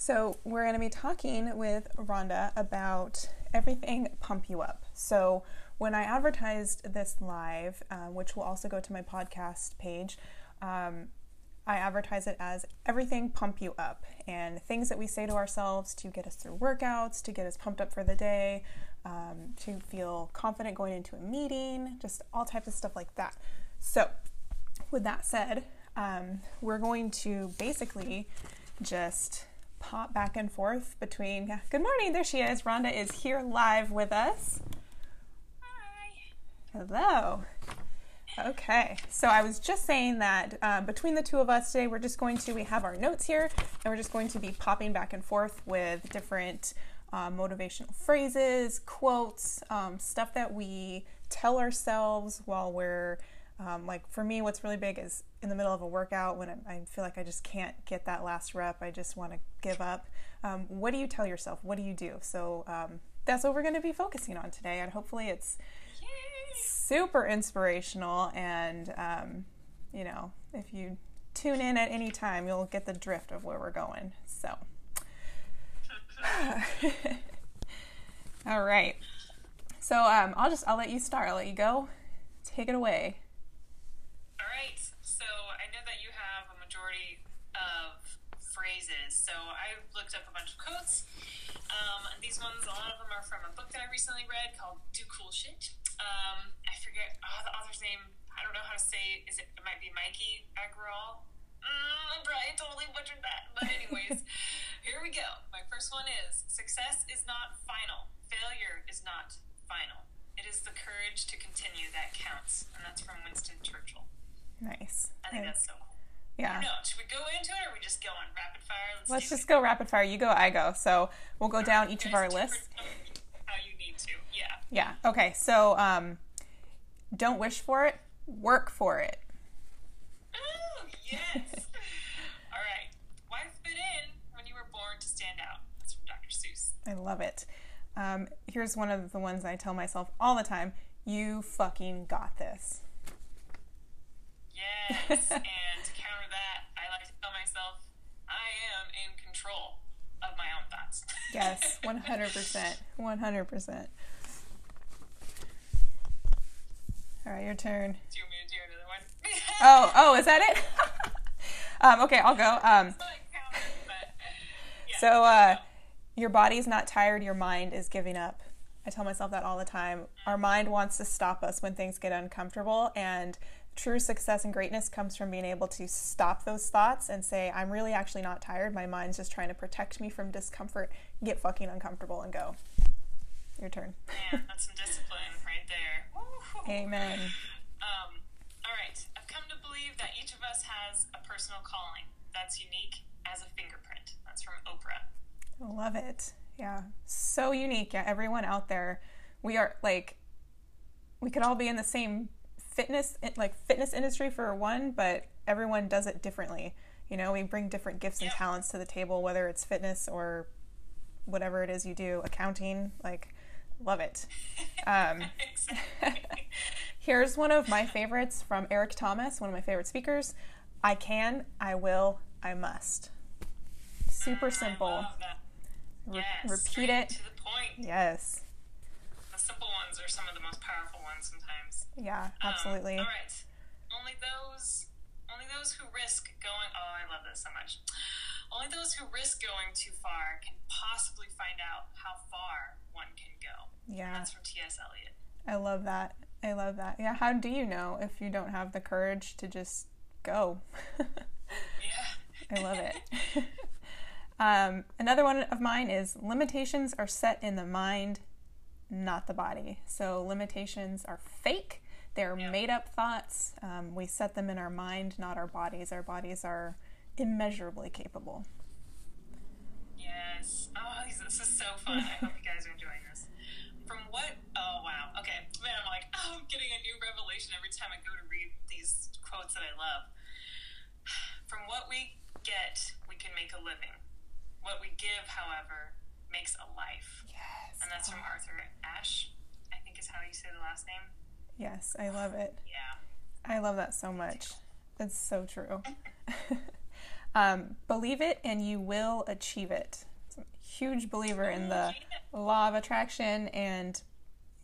So, we're going to be talking with Rhonda about everything Pump You Up. So, when I advertised this live, uh, which will also go to my podcast page, um, I advertise it as everything pump you up and things that we say to ourselves to get us through workouts, to get us pumped up for the day, um, to feel confident going into a meeting, just all types of stuff like that. So, with that said, um, we're going to basically just pop back and forth between. Good morning, there she is. Rhonda is here live with us. Hi. Hello. Okay, so I was just saying that uh, between the two of us today, we're just going to, we have our notes here, and we're just going to be popping back and forth with different uh, motivational phrases, quotes, um, stuff that we tell ourselves while we're, um, like for me, what's really big is in the middle of a workout when I, I feel like I just can't get that last rep, I just want to give up. Um, what do you tell yourself? What do you do? So um, that's what we're going to be focusing on today, and hopefully it's super inspirational and um, you know if you tune in at any time you'll get the drift of where we're going so all right so um, i'll just i'll let you start i'll let you go take it away All right. So I know that you have a majority of phrases. So I looked up a bunch of quotes. Um, and these ones, a lot of them are from a book that I recently read called "Do Cool Shit." Um, I forget oh, the author's name. I don't know how to say. Is it? It might be Miki Agrawal. Mm, I totally butchered that. But anyways, here we go. My first one is: Success is not final. Failure is not final. It is the courage to continue that counts, and that's from Winston Churchill. nice I think that's so cool. Yeah No, should we go into it or are we just going rapid fire? let's do just it. go rapid fire you go i go so we'll go down each of our lists How you need to, yeah. yeah okay so um, don't wish for it work for it Oh, yes. All right. Why fit in when you were born to stand out? That's from Dr. Seuss. I love it. Um, here's one of the ones I tell myself all the time you fucking got this. Yes. and to counter that, I like to tell myself I am in control of my own thoughts. Yes, 100%. 100%. All right, your turn. do you want me to do another one? Oh, oh, is that it? um, okay, I'll go. Um, It's not counted, but yeah. so, uh, your body's not tired, your mind is giving up. I tell myself that all the time. Our mind wants to stop us when things get uncomfortable, and true success and greatness comes from being able to stop those thoughts and say, I'm really actually not tired. My mind's just trying to protect me from discomfort, get fucking uncomfortable, and go. Your turn. Man, that's some discipline right there. Amen. Um, all right. I've come to believe that each of us has a personal calling that's unique as a fingerprint. That's from Oprah. Love it. Yeah. So unique. Yeah. Everyone out there, we are like, we could all be in the same fitness, like fitness industry for one, but everyone does it differently. You know, we bring different gifts and talents to the table, whether it's fitness or whatever it is you do, accounting, like, love it. Um, here's one of my favorites from Eric Thomas, one of my favorite speakers. I can, I will, I must. Super simple. I love that. Re- Yes, repeat it. to the point. Yes. Simple ones are some of the most powerful ones sometimes. Yeah, Um, absolutely. all right. Only those, only those who risk going. Oh, I love this so much. Only those who risk going too far can possibly find out how far one can go. Yeah, That's from T.S. Eliot. I love that. I love that. Yeah, how do you know if you don't have the courage to just go? Yeah. I love it. um, another one of mine is limitations are set in the mind, not the body. So limitations are fake. They're Yeah. made up thoughts. Um, we set them in our mind, not our bodies. Our bodies are immeasurably capable. Yes. Oh, this this is so fun. I hope you guys are enjoying this. From what? Oh, wow. Okay. Man, I'm like, oh, I'm getting a new revelation every time I go to read these quotes that I love. From what we get, we can make a living. What we give, however, makes a life. Yes. And that's from Arthur Ashe, I think is how you say the last name. Yes, I love it. Yeah. I love that so much. It's so true. Um, believe it and you will achieve it. A huge believer in the law of attraction, and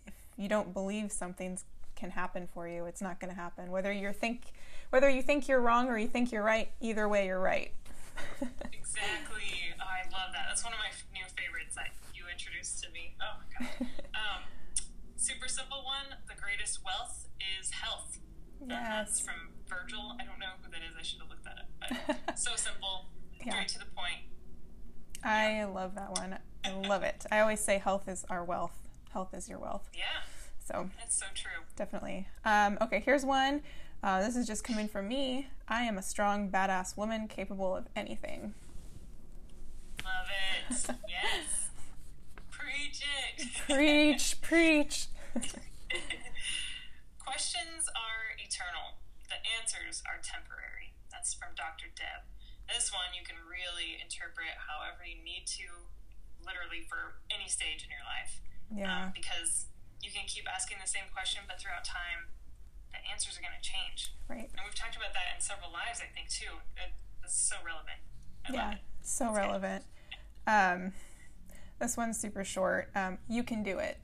if you don't believe something can happen for you, it's not going to happen. Whether you think whether you think you're wrong or you think you're right, either way, you're right. exactly. Oh, I love that. That's one of my new favorites that you introduced to me. Oh my god. Um, super simple one. The greatest wealth is health. Yes. That's from Virgil. I don't know who that is. I should have looked that up. But so simple, Yeah. straight to the point. I love that one. I love it. I always say health is our wealth. Health is your wealth. Yeah, So that's so true. definitely. Um, okay, here's one. Uh, this is just coming from me. I am a strong, badass woman capable of anything. Love it. Yes. Preach it. Preach, preach. Questions are eternal. The answers are temporary. That's from Dr. Deb. This one you can really interpret however you need to, literally for any stage in your life. Yeah, Um, because you can keep asking the same question, but throughout time, the answers are going to change. right. And we've talked about that in several lives, I think, too. It, it's so relevant. I Yeah, so relevant. Um, this one's super short. Um, you can do it.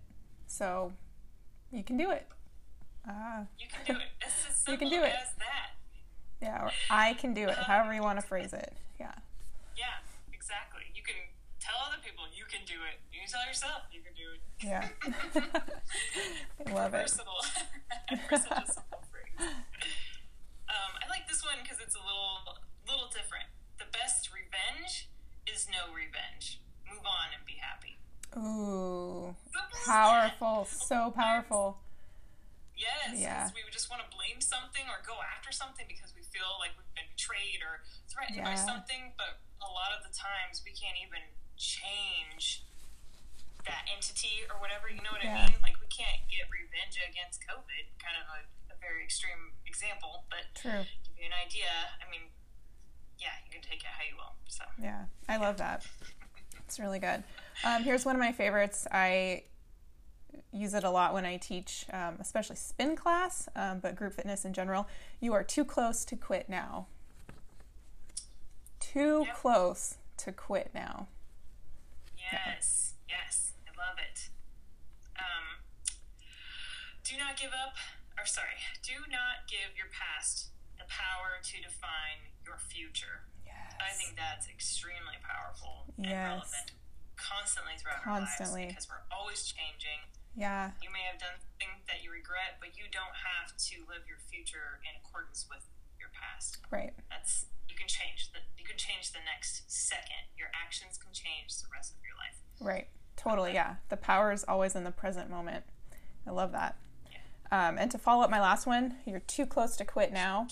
So you can do it. Uh, You can do it. It's as You can do it. as that. yeah, or I can do it, however you want to phrase it. Yeah. Yeah, exactly. You can tell other people you can do it. You can tell yourself you can do it. Yeah. I love it. Versatile. For such a simple phrase. Um, I like this one because it's a little little different. The best revenge is no revenge. Move on and be happy. Ooh, Simple as that. powerful, so powerful. Yes, Yeah. we would just want to blame something or go after something because we feel like we've been betrayed or threatened by something, but a lot of the times we can't even change that entity or whatever. You know what Yeah. I mean? Like we can't get revenge against COVID. Kind of a, a very extreme example, but True. give you an idea. I mean, yeah, you can take it how you will. So Yeah, I love that. It's really good. Um, here's one of my favorites. I use it a lot when I teach, um, especially spin class, um, but group fitness in general. You are too close to quit now. Too Yep. close to quit now. Yes, yes, I love it. Um, do not give up, or sorry, do not give your past the power to define your future. Yes. I think that's extremely powerful and Yes. relevant constantly throughout Constantly. our lives because we're always changing. Yeah, You may have done things that you regret, but you don't have to live your future in accordance with your past. right. That's you can change the you can change the next second. Your actions can change the rest of your life. Right. Totally. Yeah. The power is always in the present moment. I love that. Yeah. Um, and to follow up my last one, you're too close to quit now.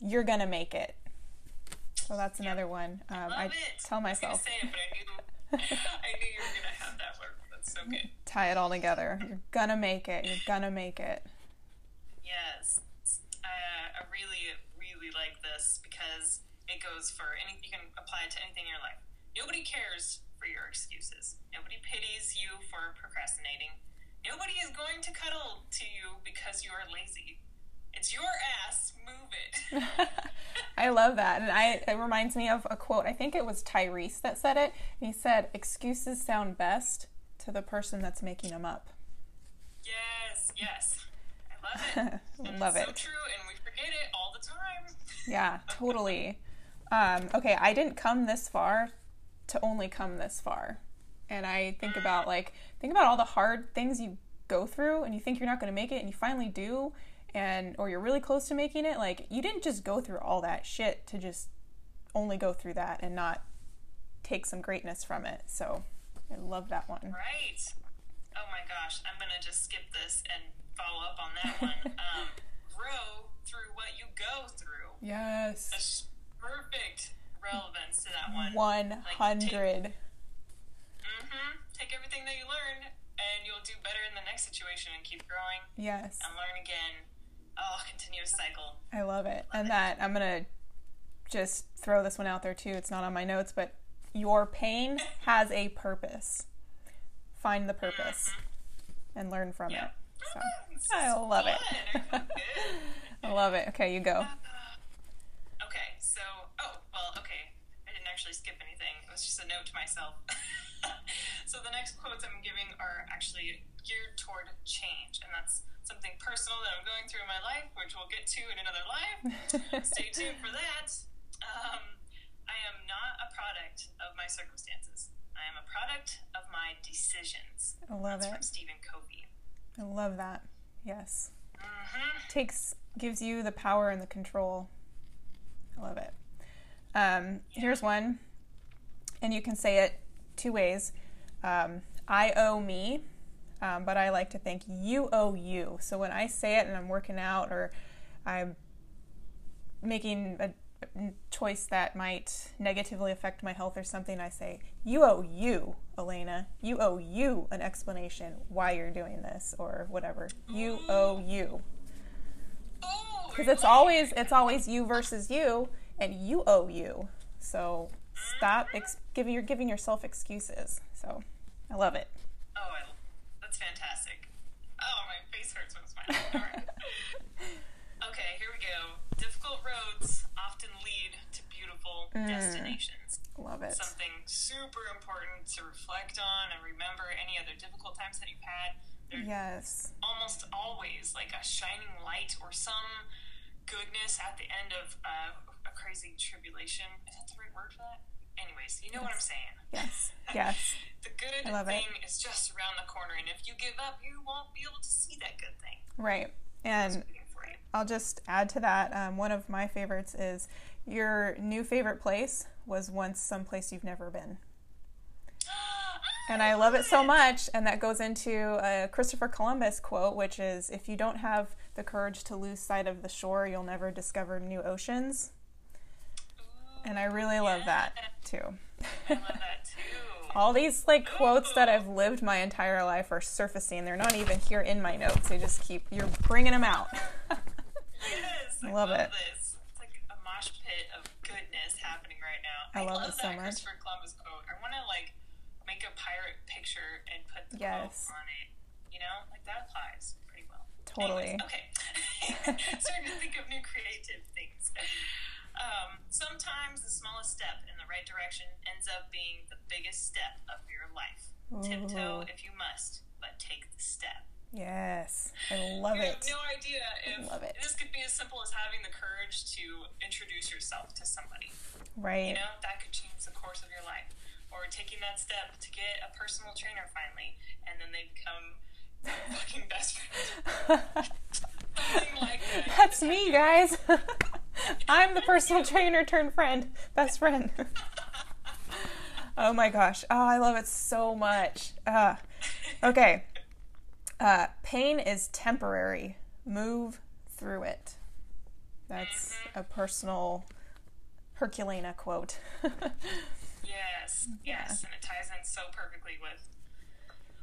You're going to make it. So that's another one. Um, I it. tell myself, I was gonna say it, but I knew I knew you were gonna have that word. That's so good. tie it all together. You're going to make it. You're going to make it. Yes, uh, I really, really like this because it goes for any. You can apply it to anything in your life. Nobody cares for your excuses. Nobody pities you for procrastinating. Nobody is going to cuddle to you because you are lazy. It's your ass. Move it. I love that. And I it reminds me of a quote. I think it was Tyrese that said it. He said, "Excuses sound best to the person that's making them up." yes, yes. I love it. Love it's So it. true, and we forget it all the time. Yeah, totally. Um, okay, I didn't come this far to only come this far. And I think about like think about all the hard things you go through and you think you're not going to make it and you finally do and or you're really close to making it. Like you didn't just go through all that shit to just only go through that and not take some greatness from it. So, I love that one. Right. Oh my gosh, I'm gonna just skip this and follow up on that one. um, grow through what you go through. Yes. That's perfect relevance to that one. 100. Mm-hmm. Take everything that you learned, and you'll do better in the next situation and keep growing Yes. and learn again. Oh, continuous cycle. I love it. And that I'm going to just throw this one out there too. It's not on my notes, but your pain has a purpose. Find the purpose mm-hmm. and learn from Yeah. it. So, oh, I love it. fun. Good? I love it. Okay, you go. Uh, okay, so oh well, okay. I didn't actually skip anything. It was just a note to myself. so the next quotes I'm giving are actually geared toward change, and that's something personal that I'm going through in my life, which we'll get to in another live. Stay tuned for that. Um, I am not a product of my circumstances. I am a product of my decisions. I love That's it. from Stephen Covey. I love that. Yes. hmm Takes gives you the power and the control. I love it. Um, here's one, and you can say it two ways. Um, I owe me, um, but I like to think you owe you. So when I say it and I'm working out or I'm making a choice that might negatively affect my health or something, I say, You owe you, Elena. You owe you an explanation why you're doing this or whatever. You owe you. Oh, Because it's always it's always you versus you, and you owe you. So stop ex- giving you're giving yourself excuses. So I love it. Oh, I, that's fantastic. Oh, my face hurts when it's smiling. Right. okay, here we go. Difficult roads often lead to beautiful destinations. Love it. Something super important to reflect on and remember any other difficult times that you've had. There's Yes. almost always like a shining light or some goodness at the end of uh, a crazy tribulation. Is that the right word for that? Anyways, you know what I'm saying. Yes. Yes. The good thing is just around the corner, and if you give up, you won't be able to see that good thing Right. And waiting for you. I'll just add to that. Um, one of my favorites is your new favorite place was once someplace you've never been. And I love it so much. And that goes into a Christopher Columbus quote, which is If you don't have the courage to lose sight of the shore, you'll never discover new oceans. And I really love that too. I love that too. All these like quotes that I've lived my entire life are surfacing. They're not even here in my notes. They just keep, you're bringing them out. Yes, I Love it. I love, it. this. It's like a mosh pit of goodness happening right now. I love it so that much. Christopher Columbus quote. I want to like make a pirate picture and put the Yes. quote on it. You know, like that applies pretty well. Totally. Anyways, okay. Starting to think of new creative things. Smallest step in the right direction ends up being the biggest step of your life. Mm-hmm. Tiptoe if you must, but take the step. Yes. I love You it. have no idea if Love it. this could be as simple as having the courage to introduce yourself to somebody. Right. You know, that could change the course of your life. Or taking that step to get a personal trainer finally, and then they become fucking best friends. Something like that. That's me, guys. I'm the personal trainer turned friend, best friend. oh my gosh. Oh, I love it so much. Uh, okay. Uh, pain is temporary. Move through it. That's a personal Herculena quote. Yes, yes, and it ties in so perfectly with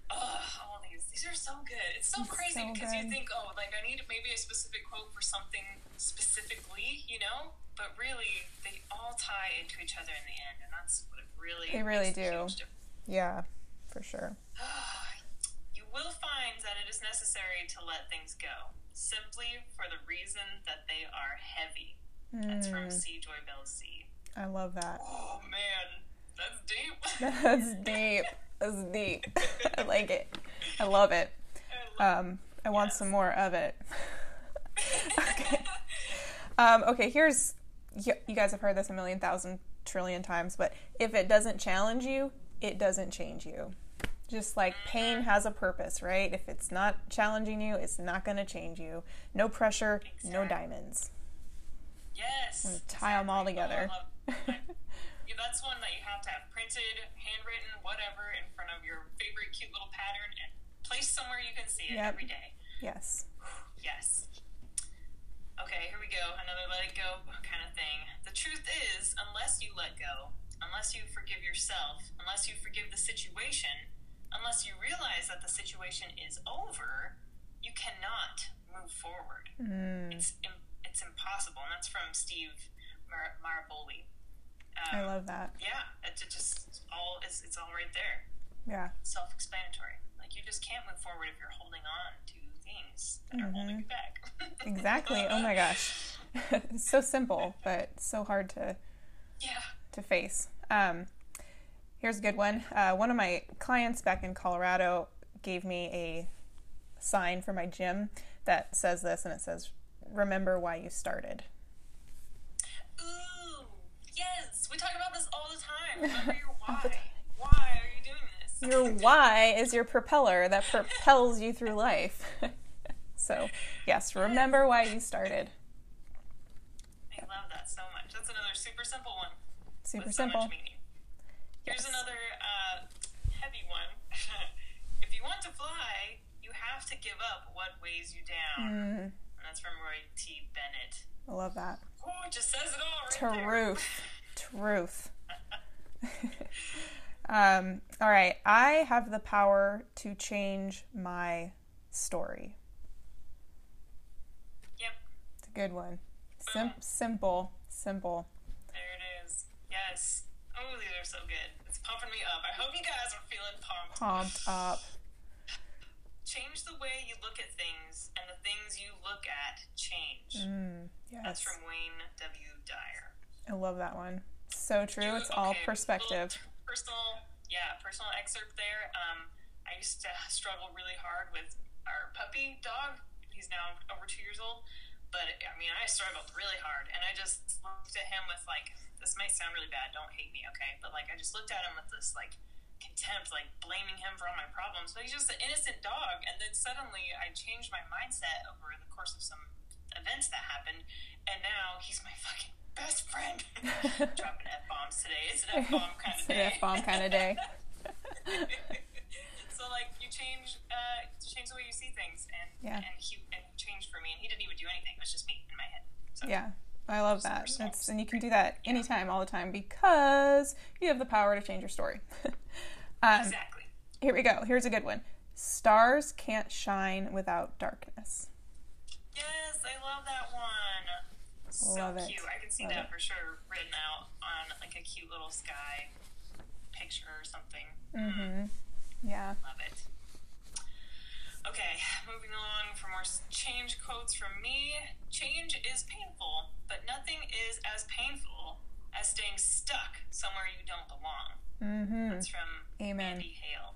oh, all these. Are so good. It's so It's crazy so because good. you think, oh, like I need maybe a specific quote for something specifically, you know, but really they all tie into each other in the end, and that's what it really. They really do. yeah, for sure. You will find that it is necessary to let things go, simply for the reason that they are heavy. That's from Mm, C. JoyBell C. I love that. Oh man, that's deep. That's deep. That's deep. I like it. I love it. I Um, I want Yes. some more of it. okay. Um, okay, here's you, you guys have heard this a million thousand trillion times, but if it doesn't challenge you, it doesn't change you. Just like pain has a purpose, right? If it's not challenging you, it's not going to change you. No pressure, no diamonds. Yes. And them all exactly. together. I love- yeah, that's one that you have to have printed, handwritten, whatever, in front of your favorite cute little pattern and placed somewhere you can see it Yep. every day. Yes. Yes. Okay, here we go. Another let it go kind of thing. The truth is, unless you let go, unless you forgive yourself, unless you forgive the situation, unless you realize that the situation is over, you cannot move forward. Mm, It's it's impossible, and that's from Steve Mar- Maraboli. Um, I love that. Yeah, it, it just all it's, it's all right there, Yeah. self-explanatory. Like you just can't move forward if you're holding on to things that are holding you back. Exactly. Oh my gosh. it's so simple, but so hard to Yeah. to face. Um, here's a good one. Uh, one of my clients back in Colorado gave me a sign for my gym that says this, and it says, "Remember why you started." Ooh, yes. We talk about this all the time. Remember your why. Why are you doing this? Your why is your propeller that propels you through life. so, yes, remember why you started. I love that so much. That's another super simple one. Super so simple. Here's Yes. another uh, heavy one. if you want to fly, you have to give up what weighs you down. Mm, And that's from Roy T. Bennett. I love that. Just says it all right there. Truth. Truth. um, all right. I have the power to change my story. Yep, It's a good one. Sim- simple. Simple. there it is. Yes. Oh, these are so good. It's pumping me up. I hope you guys are feeling pumped. Pumped up. Change the way you look at things, and the things you look at change. Mm, That's from Wayne W. Dyer. I love that one. So true. It's all perspective. Personal, yeah, personal excerpt there. Um, I used to struggle really hard with our puppy dog. He's now over two years old, but I mean, I struggled really hard, and I just looked at him with like, this might sound really bad. Don't hate me, okay? But like, I just looked at him with this like contempt, like blaming him for all my problems. But he's just an innocent dog, and then suddenly I changed my mindset over the course of some events that happened, and now he's my fucking best friend. Dropping f bombs today. It's an f bomb kind of day. F-bomb kind of day. so like you change, uh, change the way you see things, and Yeah. and he and he changed for me, and he didn't even do anything. It was just me in my head. So Yeah. I love that. That's, and you can do that anytime, all the time, because you have the power to change your story. um, exactly. Here we go. Here's a good one. Stars can't shine without darkness. Yes, I love that one. So Love it. cute. I can see Love that it. for sure written out on like a cute little sky picture or something. Mm-hmm. Yeah. Love it. Okay, moving along for more change quotes from me. Change is painful, but nothing is as painful as staying stuck somewhere you don't belong. Mm-hmm. That's from Amen. Andy Hale.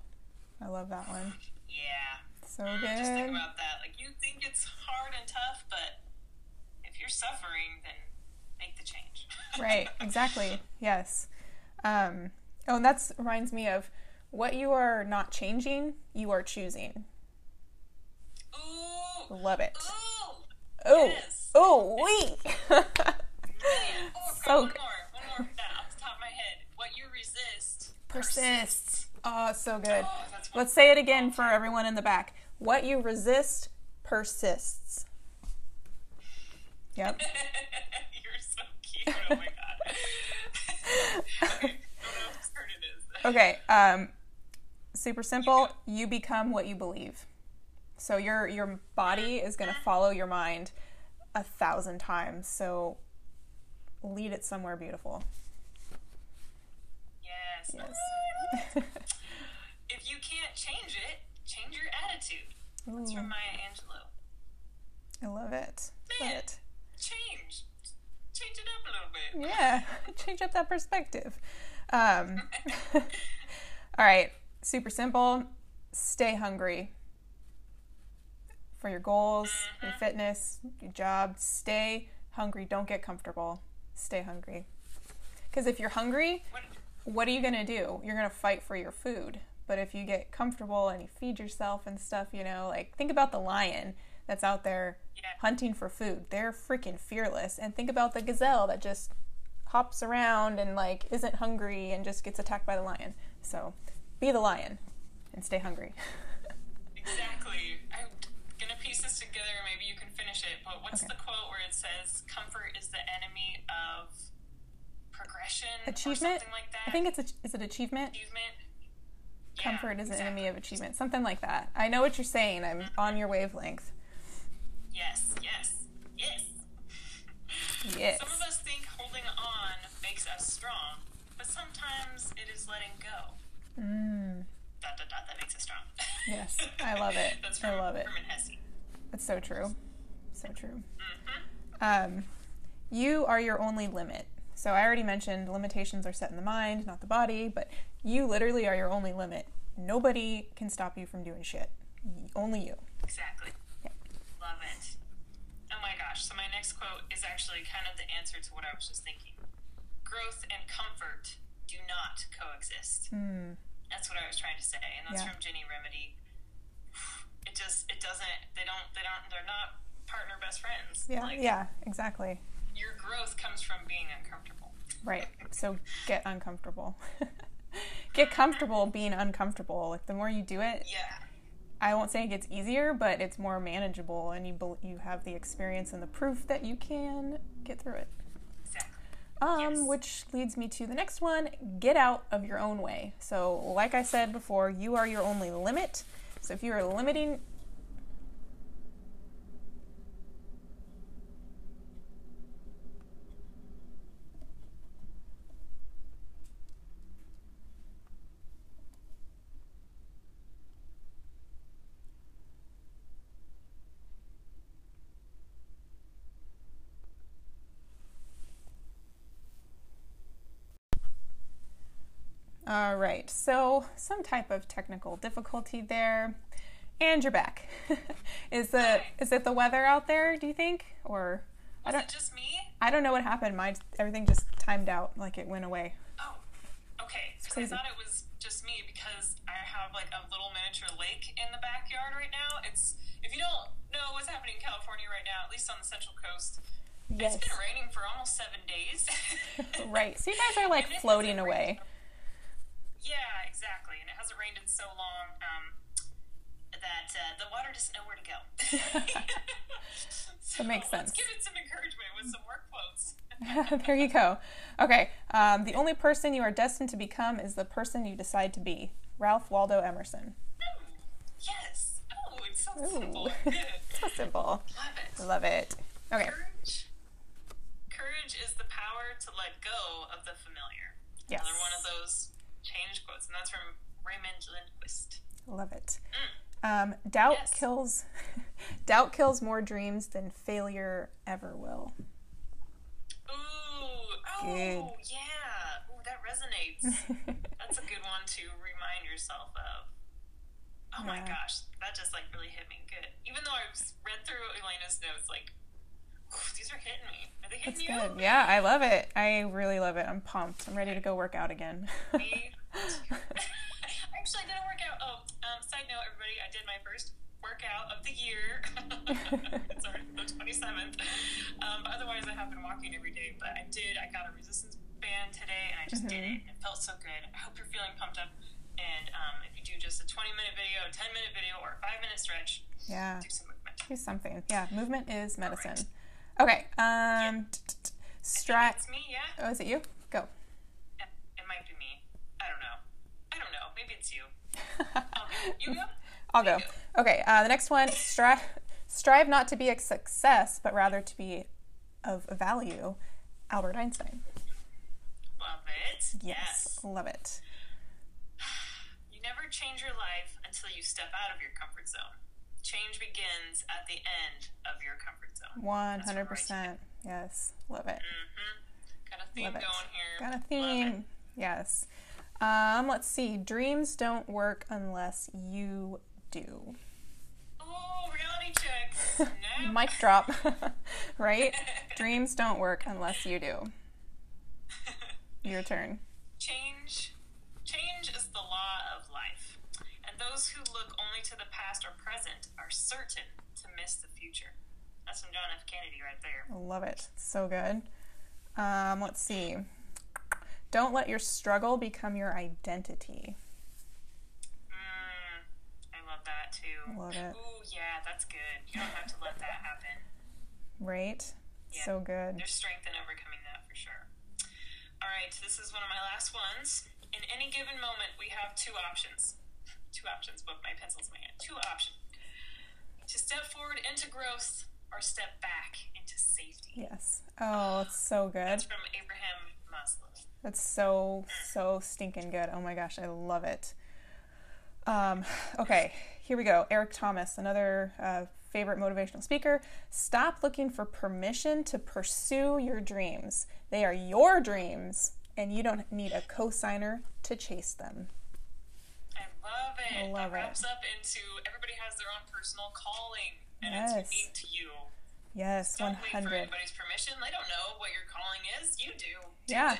I love that one. Yeah. So Mm, Just think about that. Like, you think it's hard and tough, but if you're suffering, then make the change. Right. Exactly. Yes. Um, oh, and that reminds me of what you are not changing, you are choosing. Ooh. Love it. Ooh. Oh. Yes. Oh. Man. Oh, So good. more. One more from that off the top of my head. What you resist Persists. Oh, so good. Let's say it again for everyone in the back. What you resist persists. Yep. You're so cute. Oh my god. okay. I don't know whose turn it is. Okay. Um, super simple. You become what you believe. So your your body is going to follow your mind a thousand times. So lead it somewhere beautiful. Yes. If you can't change it, change your attitude. That's from Maya Angelou. I love it. Love it. Change. Change it up a little bit. Yeah, change up that perspective. Um, all right, super simple. Stay hungry for your goals, your fitness, your job. Stay hungry. Don't get comfortable. Stay hungry. Because if you're hungry, What, what are you going to do? You're going to fight for your food. But if you get comfortable and you feed yourself and stuff, you know, like think about the lion that's out there Yeah. hunting for food. They're freaking fearless. And think about the gazelle that just hops around and like isn't hungry and just gets attacked by the lion. So be the lion and stay hungry. exactly. I'm gonna piece this together. Maybe you can finish it. But what's Okay. the quote where it says, "Comfort is the enemy of progression"? Achievement? Like that. I think it's a, is it achievement? achievement. Yeah, Comfort is an enemy of achievement. Something like that. I know what you're saying. I'm on your wavelength. Yes. Yes. Yes. Yes. Some of us think holding on makes us strong, but sometimes it is letting go. Mm, Dot dot dot. That makes us strong. Yes, I love it. That's I love it. Hermann Hesse. it's so true. So true. hmm Um, you are your only limit. So I already mentioned limitations are set in the mind, not the body, but you literally are your only limit. Nobody can stop you from doing shit. Only you. Exactly. Yeah. Love it. Oh my gosh. So my next quote is actually kind of the answer to what I was just thinking. Growth and comfort do not coexist. Hmm. That's what I was trying to say, and that's Yeah. from Ginni Rometty. It just it doesn't they don't they don't they're not partner best friends. Yeah, Like, yeah, exactly. Your growth comes from being uncomfortable. Right. So get uncomfortable. get comfortable being uncomfortable. Like the more you do it, Yeah. I won't say it gets easier, but it's more manageable, and you bel you have the experience and the proof that you can get through it. Exactly. Um, Yes. which leads me to the next one: get out of your own way. So, like I said before, you are your only limit. So, if you are limiting, All right, so some type of technical difficulty there, and you're back. is the Hi. is it the weather out there? Do you think, or I don't it just me? I don't know what happened. My everything just timed out, like it went away. Oh, okay. Because I thought it was just me because I have like a little miniature lake in the backyard right now. It's if you don't know what's happening in California right now, at least on the Central Coast, Yes, it's been raining for almost seven days. right. So you guys are like floating away. rained- Yeah, exactly. And it hasn't rained in so long um, that uh, the water doesn't know where to go. so makes Let's sense. give it some encouragement with some work quotes. there you go. Okay, um, the only person you are destined to become is the person you decide to be. Ralph Waldo Emerson. Ooh, yes. Oh, it's so Ooh. simple. So simple. Love it. Love it. Okay. Courage. Courage is the power to let go of the familiar. Yes. Another one of those change quotes, and that's from Raymond Lindquist. Love it. Um, doubt Yes. kills. doubt kills more dreams than failure ever will. Ooh, oh, Good. yeah. Ooh, that resonates. That's a good one to remind yourself of. Oh my Yeah. gosh, that just like really hit me good. Even though I've read through Elena's notes, like these are hitting me. Are they That's you? good. Yeah, I love it. I really love it. I'm pumped. I'm ready to go work out again. Me. Actually, I didn't work out. Oh, um, side note, everybody, I did my first workout of the year. Sorry, the 27th. Um, but otherwise, I have been walking every day. But I did, I got a resistance band today, and I just did it. It felt so good. I hope you're feeling pumped up. And um, if you do just a 20 minute video, a 10 minute video, or a 5 minute stretch, yeah. do some movement. Do something. Yeah, movement is medicine. Okay. Um. It's me, yeah? Oh, is it you? Go. It, it might be me. I don't know. I don't know. Maybe it's you. Okay, you go? I'll go. Okay. Uh, the next one: strive, strive not to be a success, but rather to be of value. Albert Einstein. Love it. yes. Love it. You never change your life until you step out of your comfort zone. Change begins at the end of your comfort zone. One hundred percent. Yes. Love it. Mm-hmm. Got a theme going here. Got a theme. Yes. Um, let's see. Dreams don't work unless you do. Oh, reality check. Snap. Mic drop. right? Dreams don't work unless you do. Your turn. Change. Change is the law of life, and those who look only to the past or present are certain to miss the future. That's from John F. Kennedy right there. Love it. So good. Um, let's see. Don't let your struggle become your identity. Mm, I love that too. Love it. Ooh, yeah, that's good. You don't have to let that happen. Right? Yeah. So good. There's strength in overcoming that for sure. All right, this is one of my last ones. In any given moment, we have two options. Two options, but my pencil's in my hand. Two options. To step forward into growth or step back into safety. Yes. Oh, it's so good. That's from Abraham. That's so, so stinking good. Oh my gosh, I love it. Um, okay, here we go. Eric Thomas, another uh, favorite motivational speaker. Stop looking for permission to pursue your dreams. They are your dreams, and you don't need a co-signer to chase them. I love it. I love that wraps up into everybody has their own personal calling, and Yes. it's unique to you. Yes, Don't one wait for anybody's permission. They don't know what your calling is. You do. Do Yeah.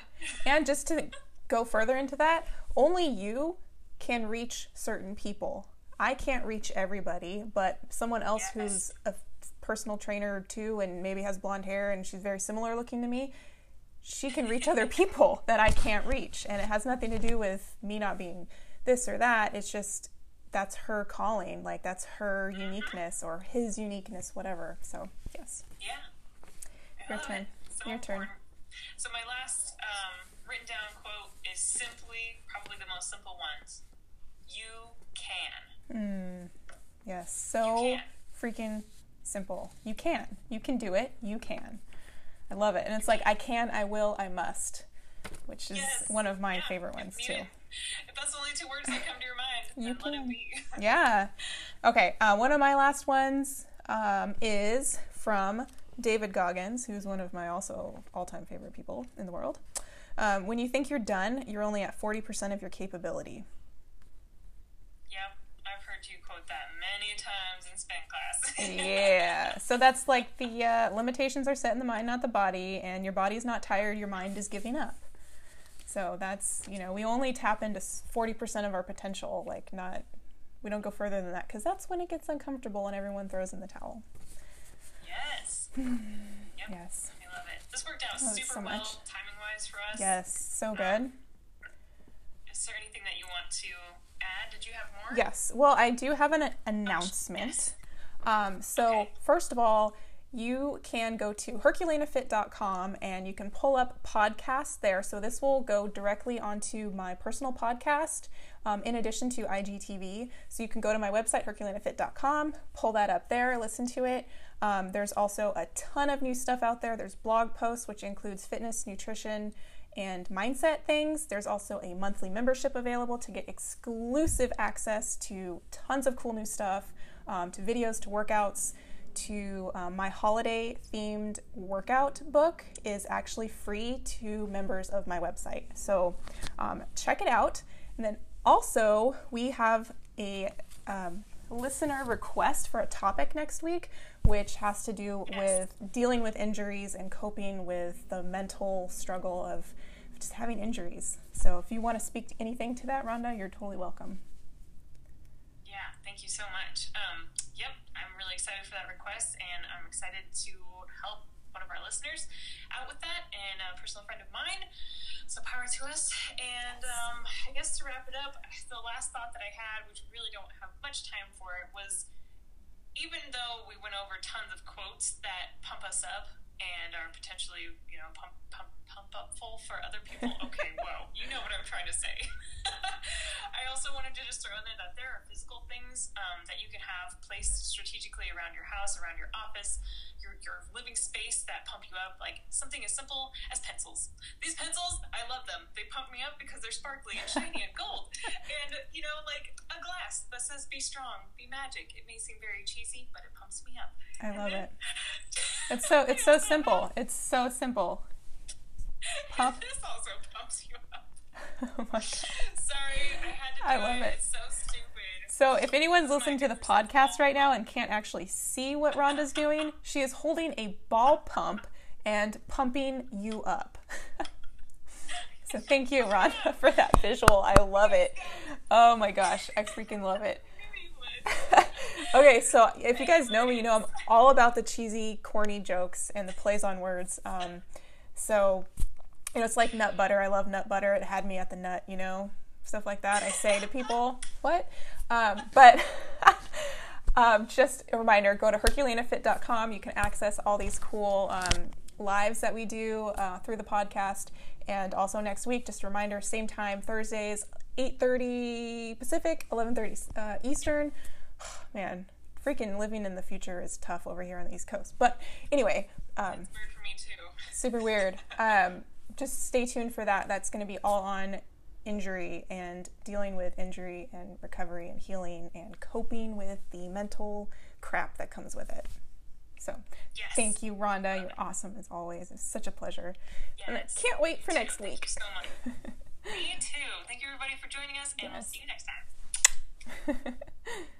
And just to go further into that, only you can reach certain people. I can't reach everybody, but someone else Yes. who's a personal trainer too and maybe has blonde hair and she's very similar looking to me, she can reach other people that I can't reach. And it has nothing to do with me not being this or that. It's just that's her calling. Like that's her uniqueness or his uniqueness, whatever. So, yes. Yeah. I Your turn. So Your turn. So my last um, written down quote is simply probably the most simple ones. You can. Yes, so freaking simple. You can. You can do it. You can. I love it. And it's like, I can, I will, I must, which is Yes. one of my Yeah. favorite ones too. If that's the only two words that come to your mind, You can. Yeah. Okay, uh, one of my last ones um, is from David Goggins, who's one of my also all time favorite people in the world. Um, when you think you're done, you're only at 40% of your capability. Yep, I've heard you quote that many times in spin class. yeah. So that's like the uh, limitations are set in the mind, not the body, and your body's not tired, your mind is giving up. So that's, you know, we only tap into 40% of our potential, like not, we don't go further than that because that's when it gets uncomfortable and everyone throws in the towel. yes. Yep. Yes. I love it. This worked out Oh, super so well much. timing wise for us. Yes. So good. Is there anything that you want to add? Did you have more? Yes. Well, I do have an announcement. Um, so, Okay. first of all, you can go to herculenafit.com and you can pull up podcasts there. So, this will go directly onto my personal podcast um, in addition to IGTV. So, you can go to my website, herculenafit.com, pull that up there, listen to it. Um, there's also a ton of new stuff out there. There's blog posts, which includes fitness, nutrition, and mindset things. There's also a monthly membership available to get exclusive access to tons of cool new stuff, um, to videos, to workouts, to um, my holiday themed workout book is actually free to members of my website. So um, check it out. And then also, we have a um, listener request for a topic next week, which has to do with dealing with injuries and coping with the mental struggle of just having injuries. So if you want to speak to anything to that, Rhonda, you're totally welcome. Yeah, thank you so much. Um, really excited for that request, and I'm excited to help one of our listeners out with that, and a personal friend of mine. So power to us. And um, I guess to wrap it up, the last thought that I had, which we really don't have much time for, was even though we went over tons of quotes that pump us up and are potentially, you know, pump pump pump up full for other people. Okay, whoa, you know what I'm trying to say. I also wanted to just throw in there that there are physical things um, that you can have placed strategically around your house, around your office, your your living space that pump you up. Like something as simple as pencils. These pencils, I love them. They pump me up because they're sparkly and shiny and gold. And you know, like a glass that says "Be strong, be magic." It may seem very cheesy, but it pumps me up. I love it. It's so it's so simple. It's so simple. Pump. this also pumps you up. Oh my god. Sorry, I had to do I love it. It's so stupid. So if anyone's listening to the podcast right now and can't actually see what Rhonda's doing, she is holding a ball pump and pumping you up. so thank you, Rhonda, for that visual. I love it. Oh my gosh, I freaking love it. Okay, so if you guys know me, you know I'm all about the cheesy, corny jokes and the plays on words. Um, so, you know, it's like nut butter. I love nut butter. It had me at the nut, you know, stuff like that. I say to people, what? Um, but um, just a reminder go to herculenafit.com. You can access all these cool um, lives that we do uh, through the podcast. And also next week, just a reminder, same time, Thursdays, 8.30 Pacific, 11.30 uh, Eastern. Man, freaking living in the future is tough over here on the East Coast. But anyway, um, Weird for me too. super weird. Um, just stay tuned for that. That's going to be all on injury and dealing with injury and recovery and healing and coping with the mental crap that comes with it. So, Yes. thank you, Rhonda. You're awesome as always. It's such a pleasure. And I Yes. can't wait for next. Thank week. you so much. Me too. Thank you everybody for joining us, and we'll see you next time.